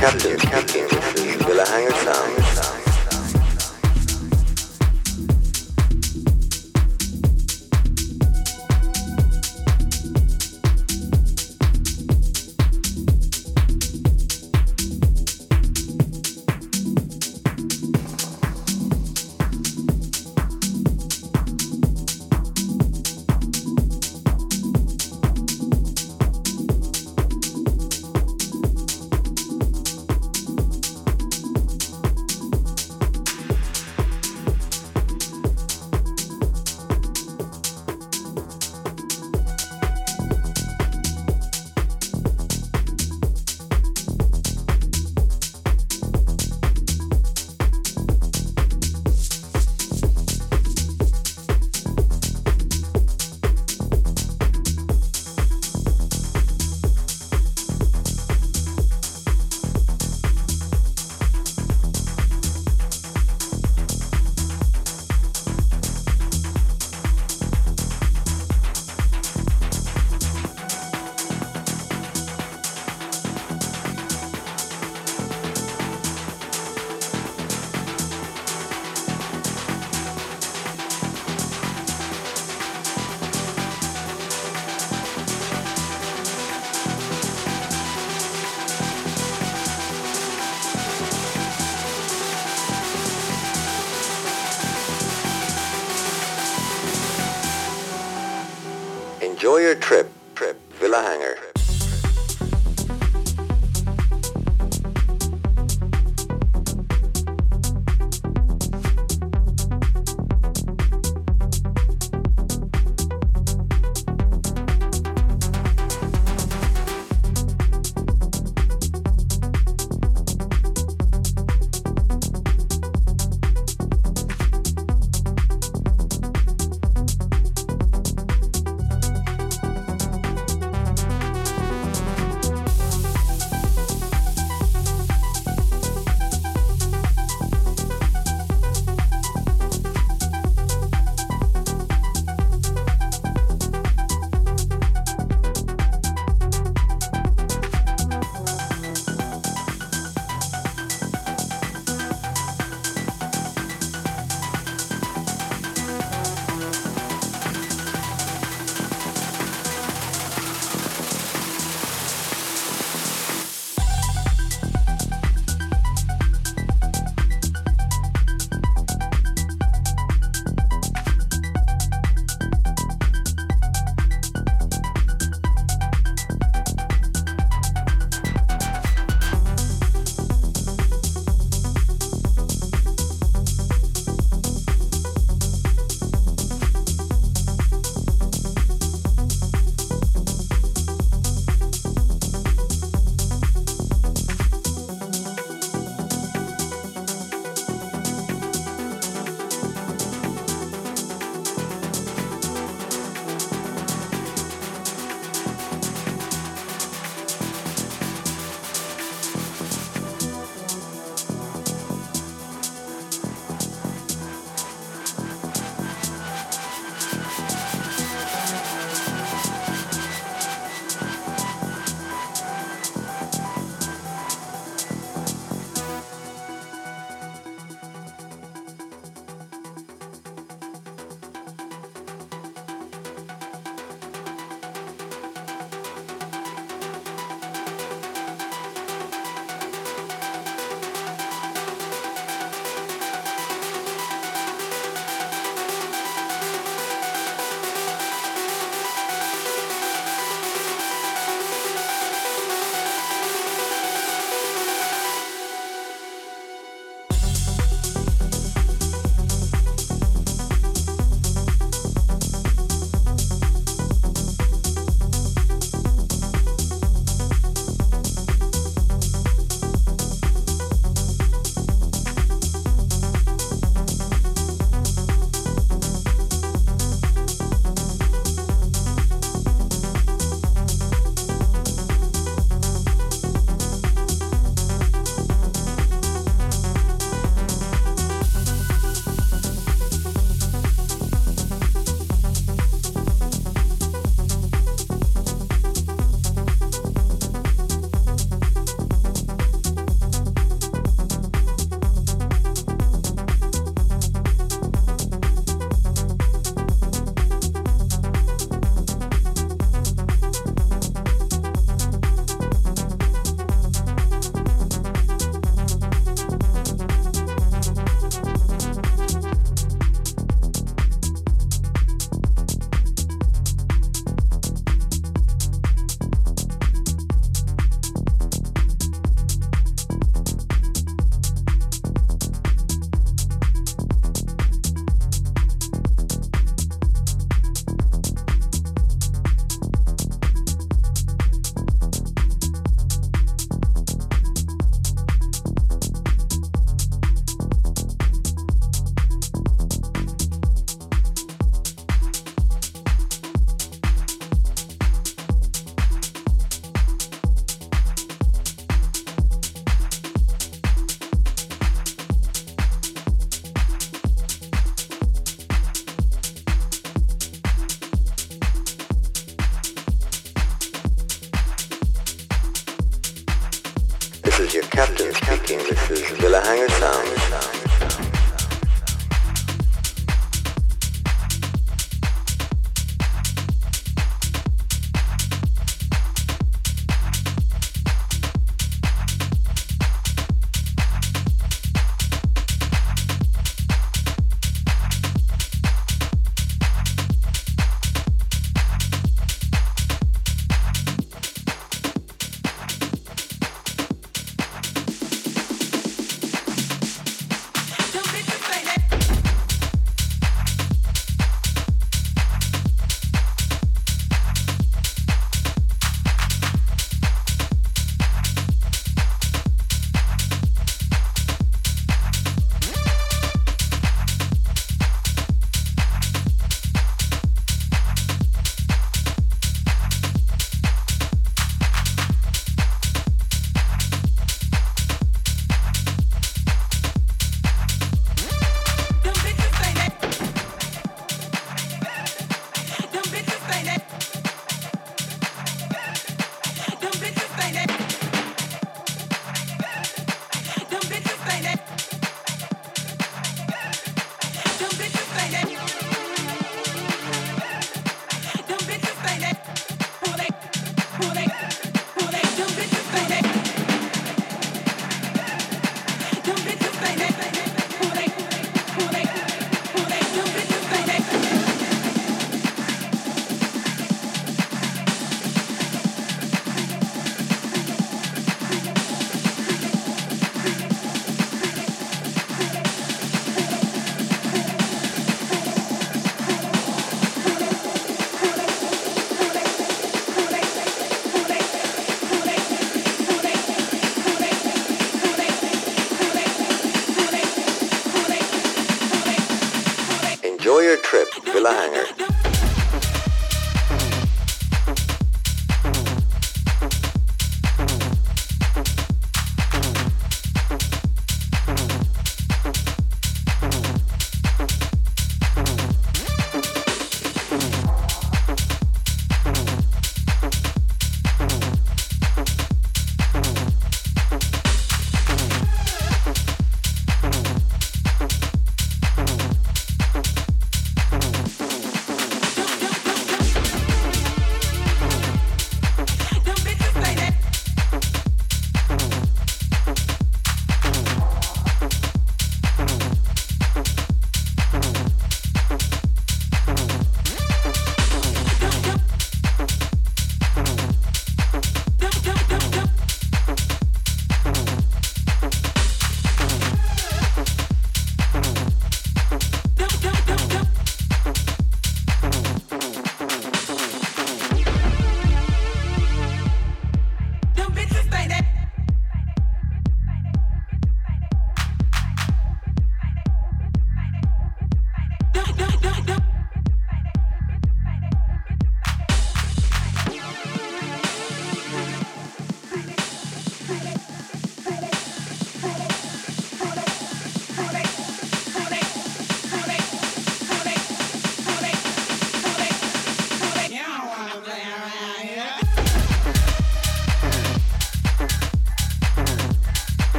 Captain, Captain, captive, captive, captive, captive, captive, captive, captive, captive, captive, captive, captive,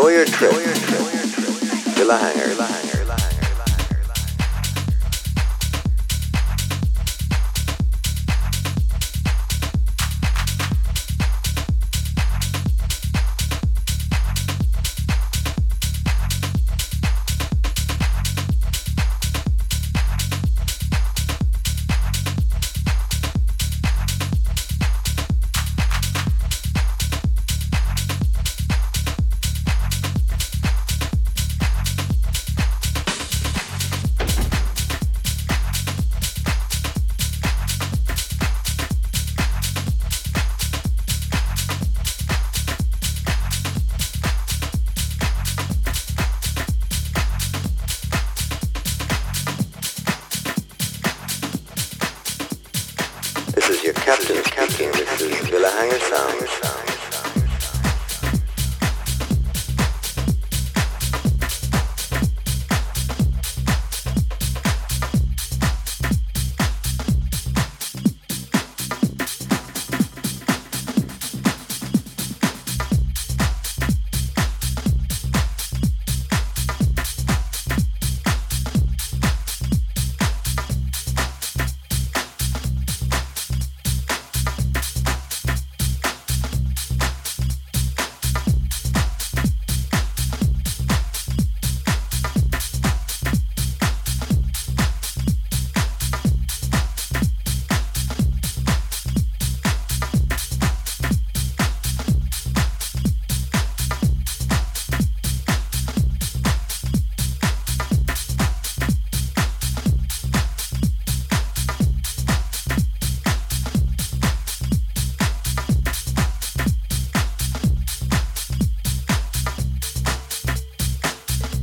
Enjoy your trip. Enjoy your trip. Relax. Relax.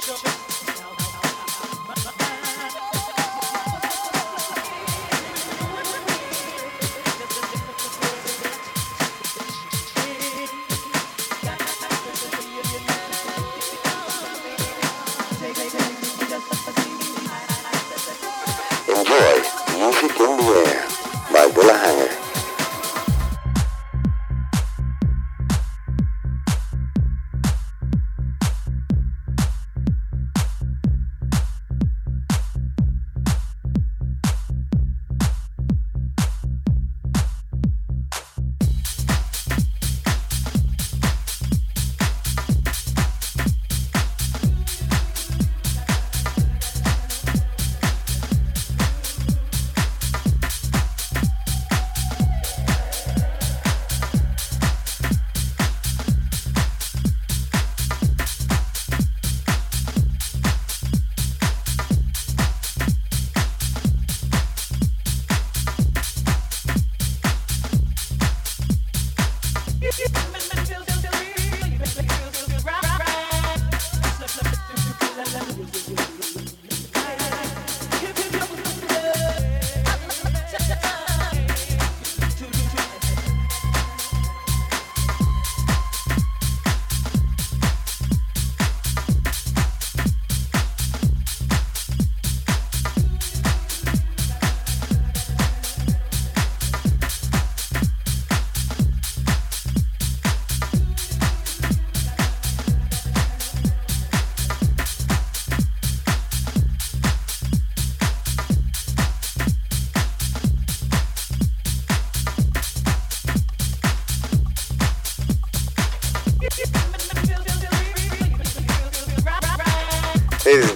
jump, jump, jump.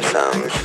Villa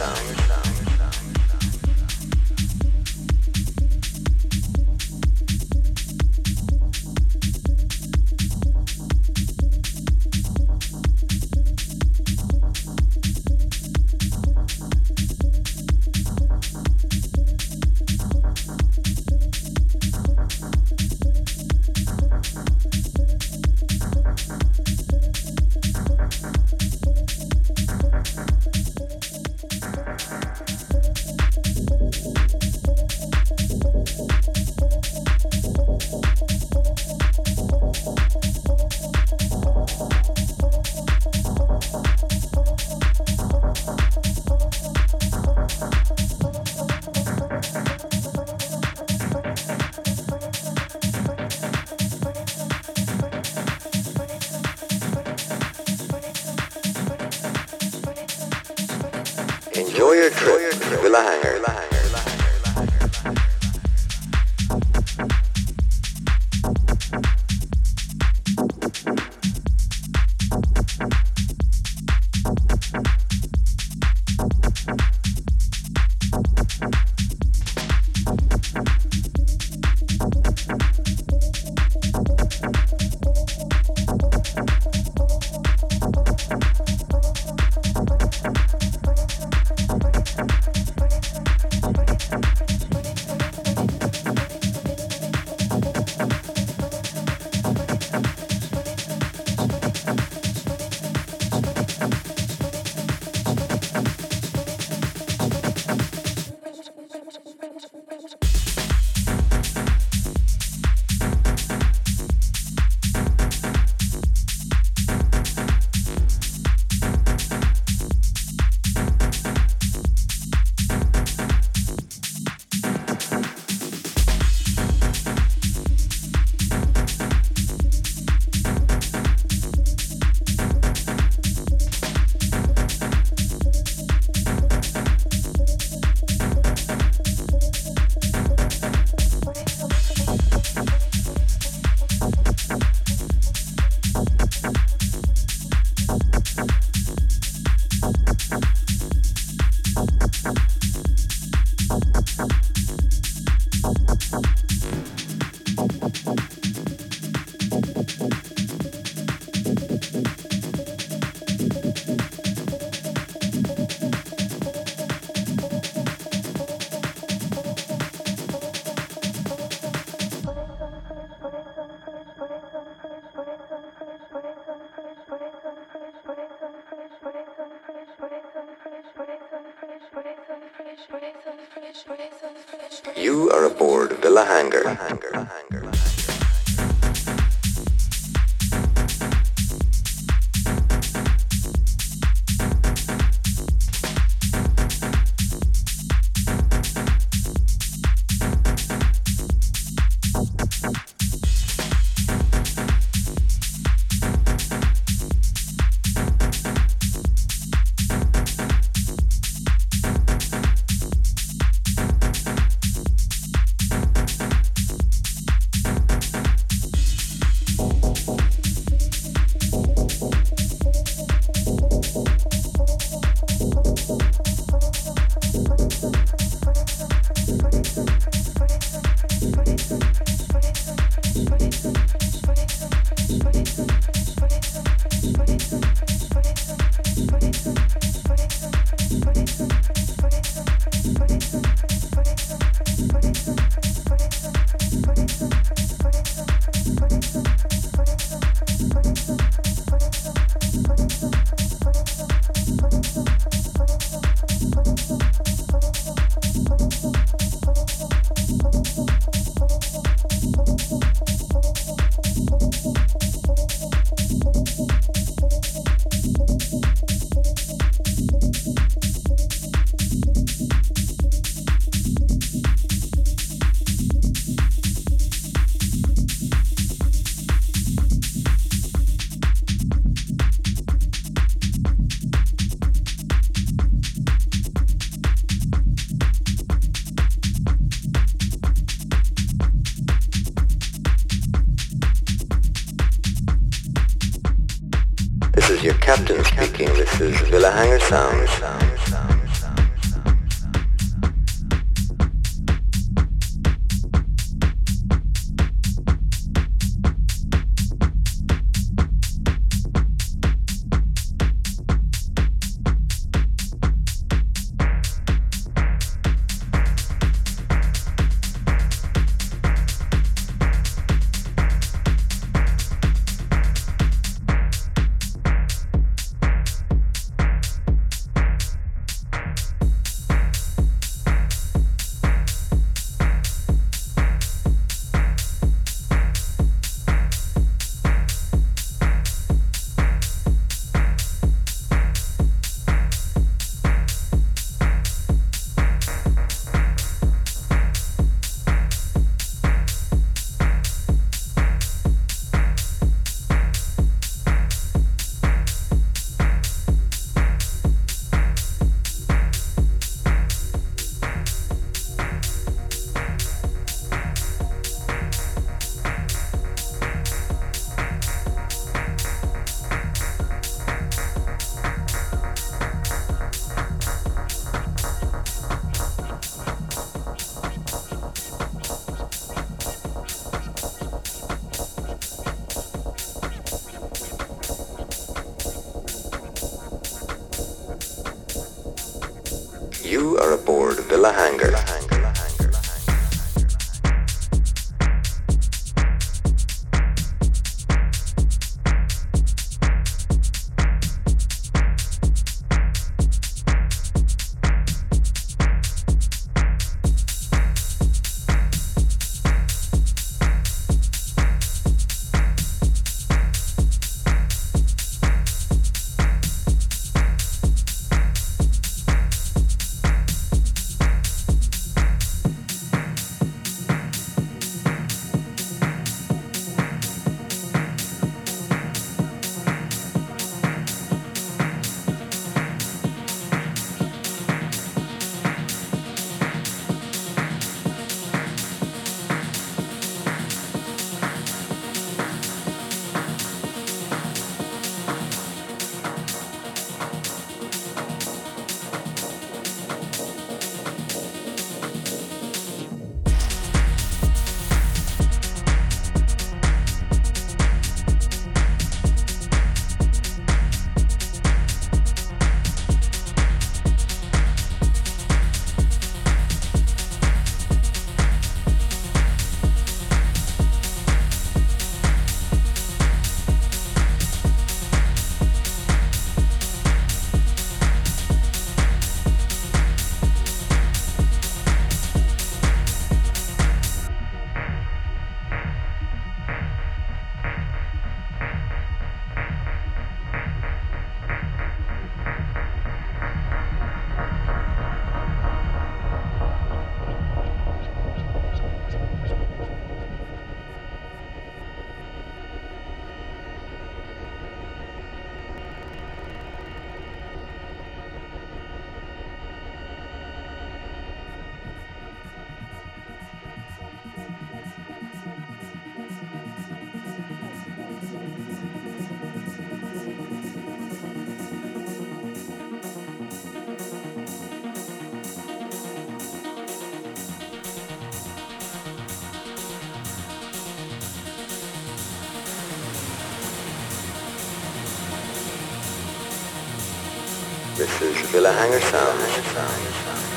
This is Villa Hanger Sound.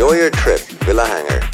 Enjoy your trip, Villa Hanger.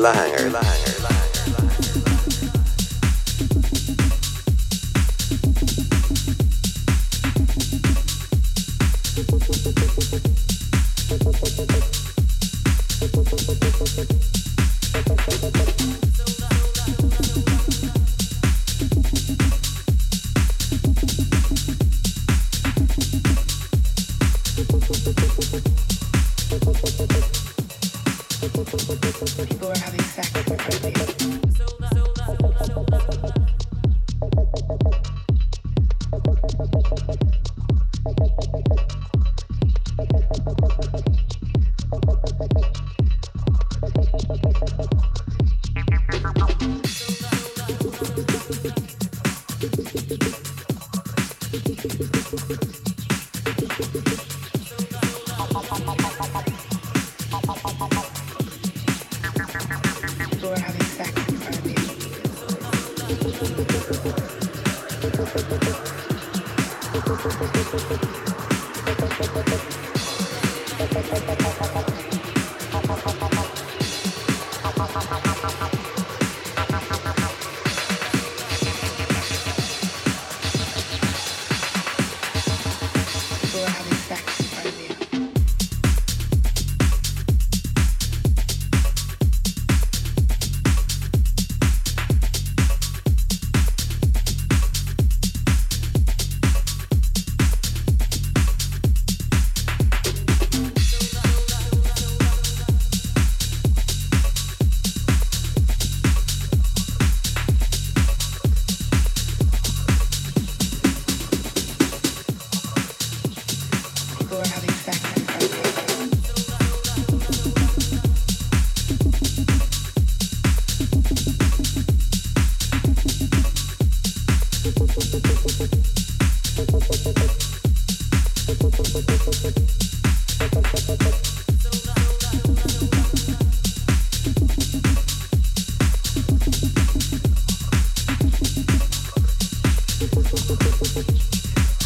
la hanger. Thank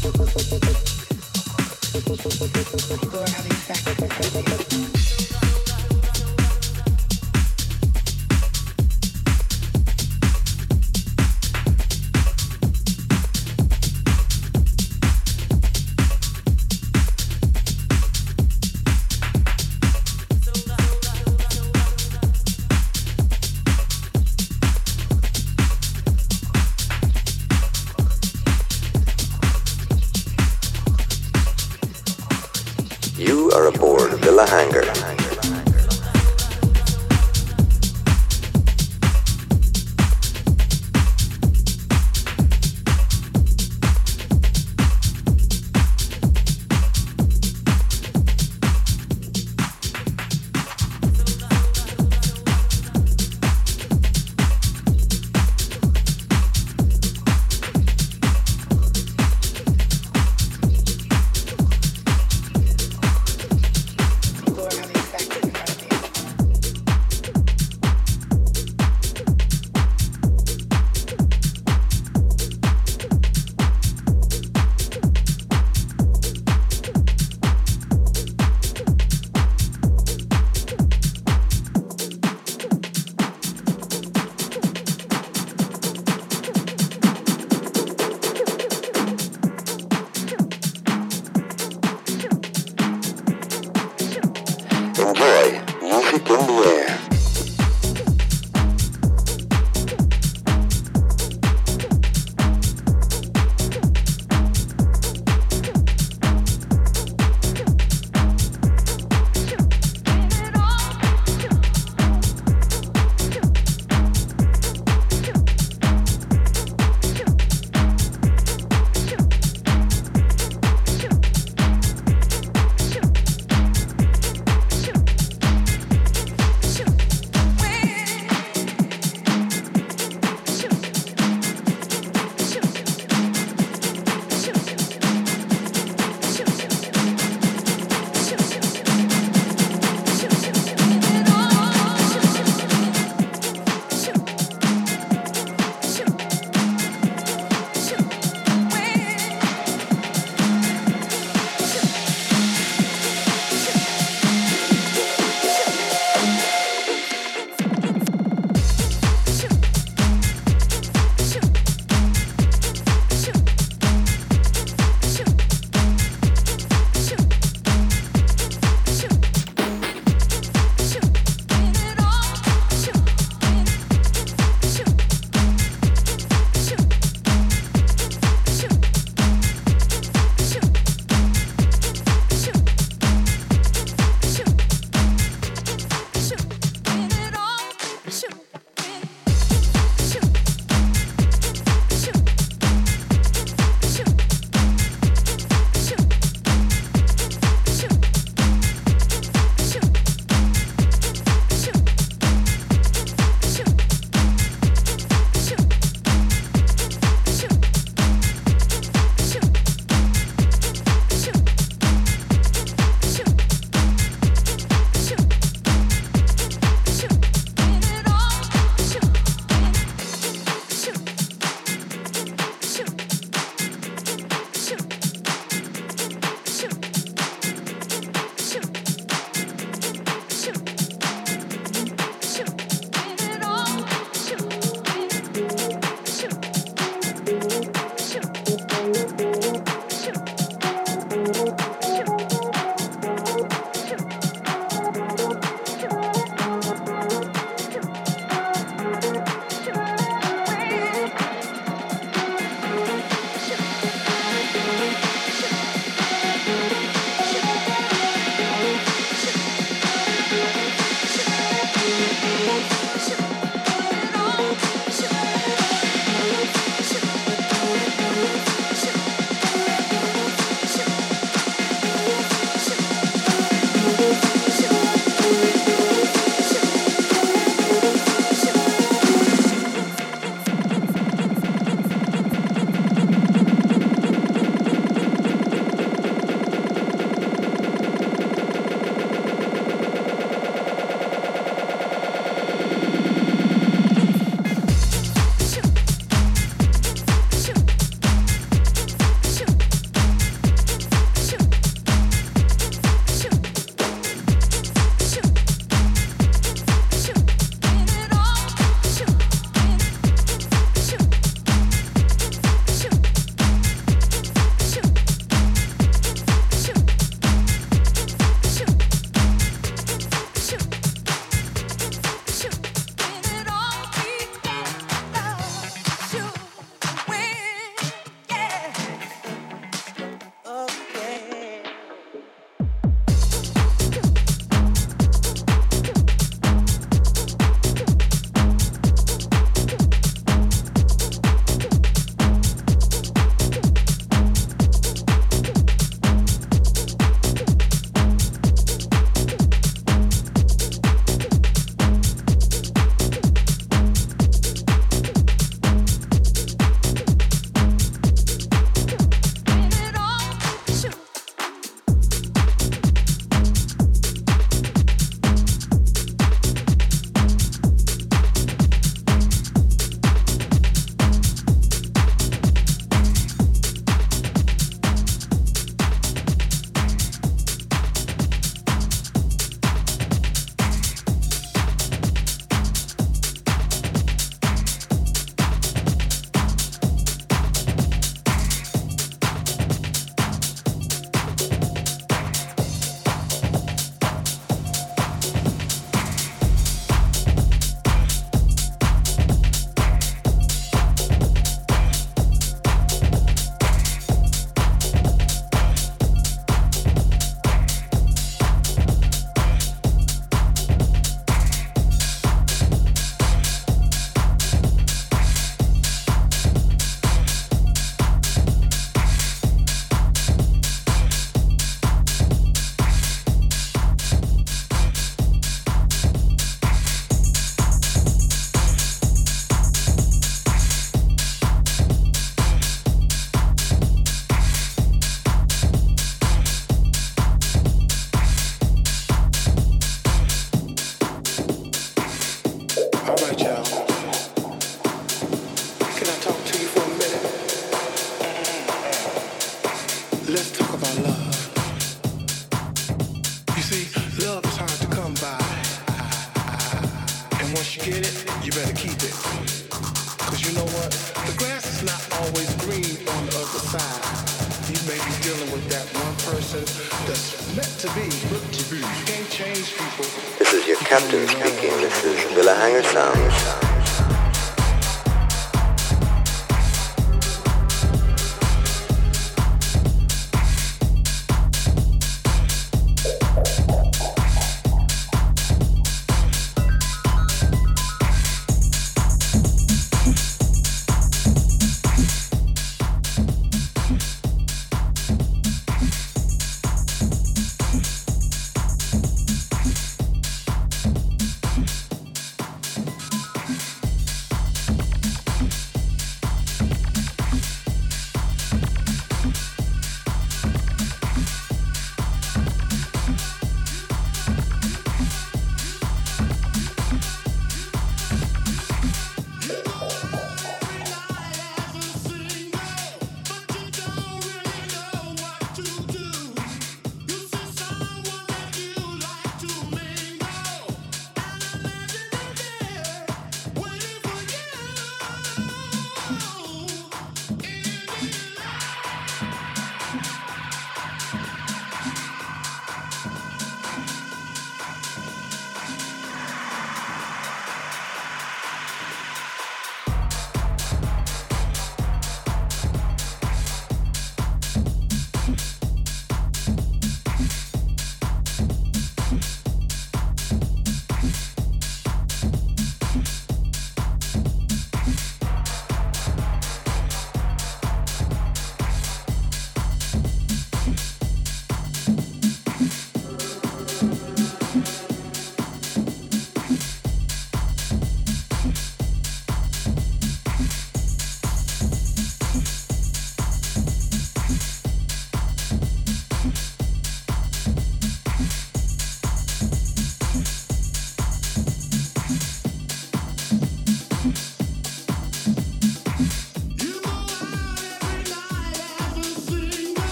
People are having sex with you.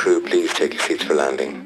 Crew, please take your seats for landing.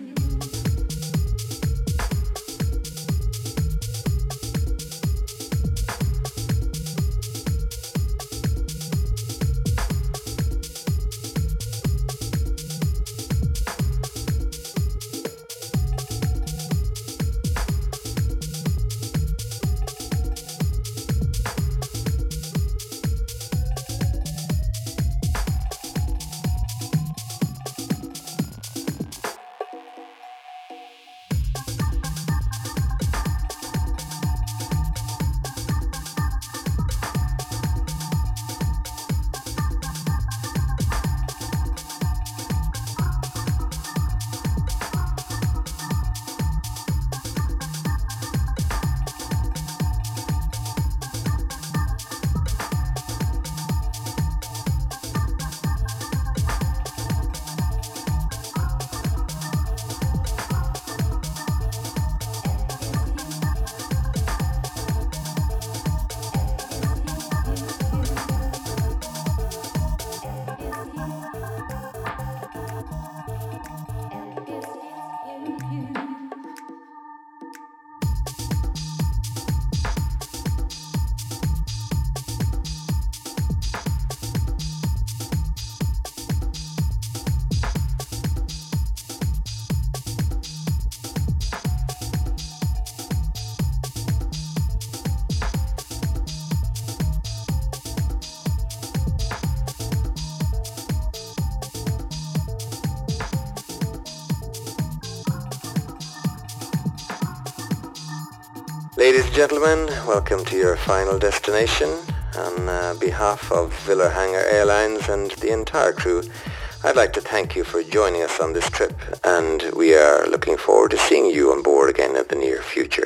Ladies and gentlemen, welcome to your final destination. On uh, behalf of Villa Hanger Airlines and the entire crew, I'd like to thank you for joining us on this trip and we are looking forward to seeing you on board again in the near future.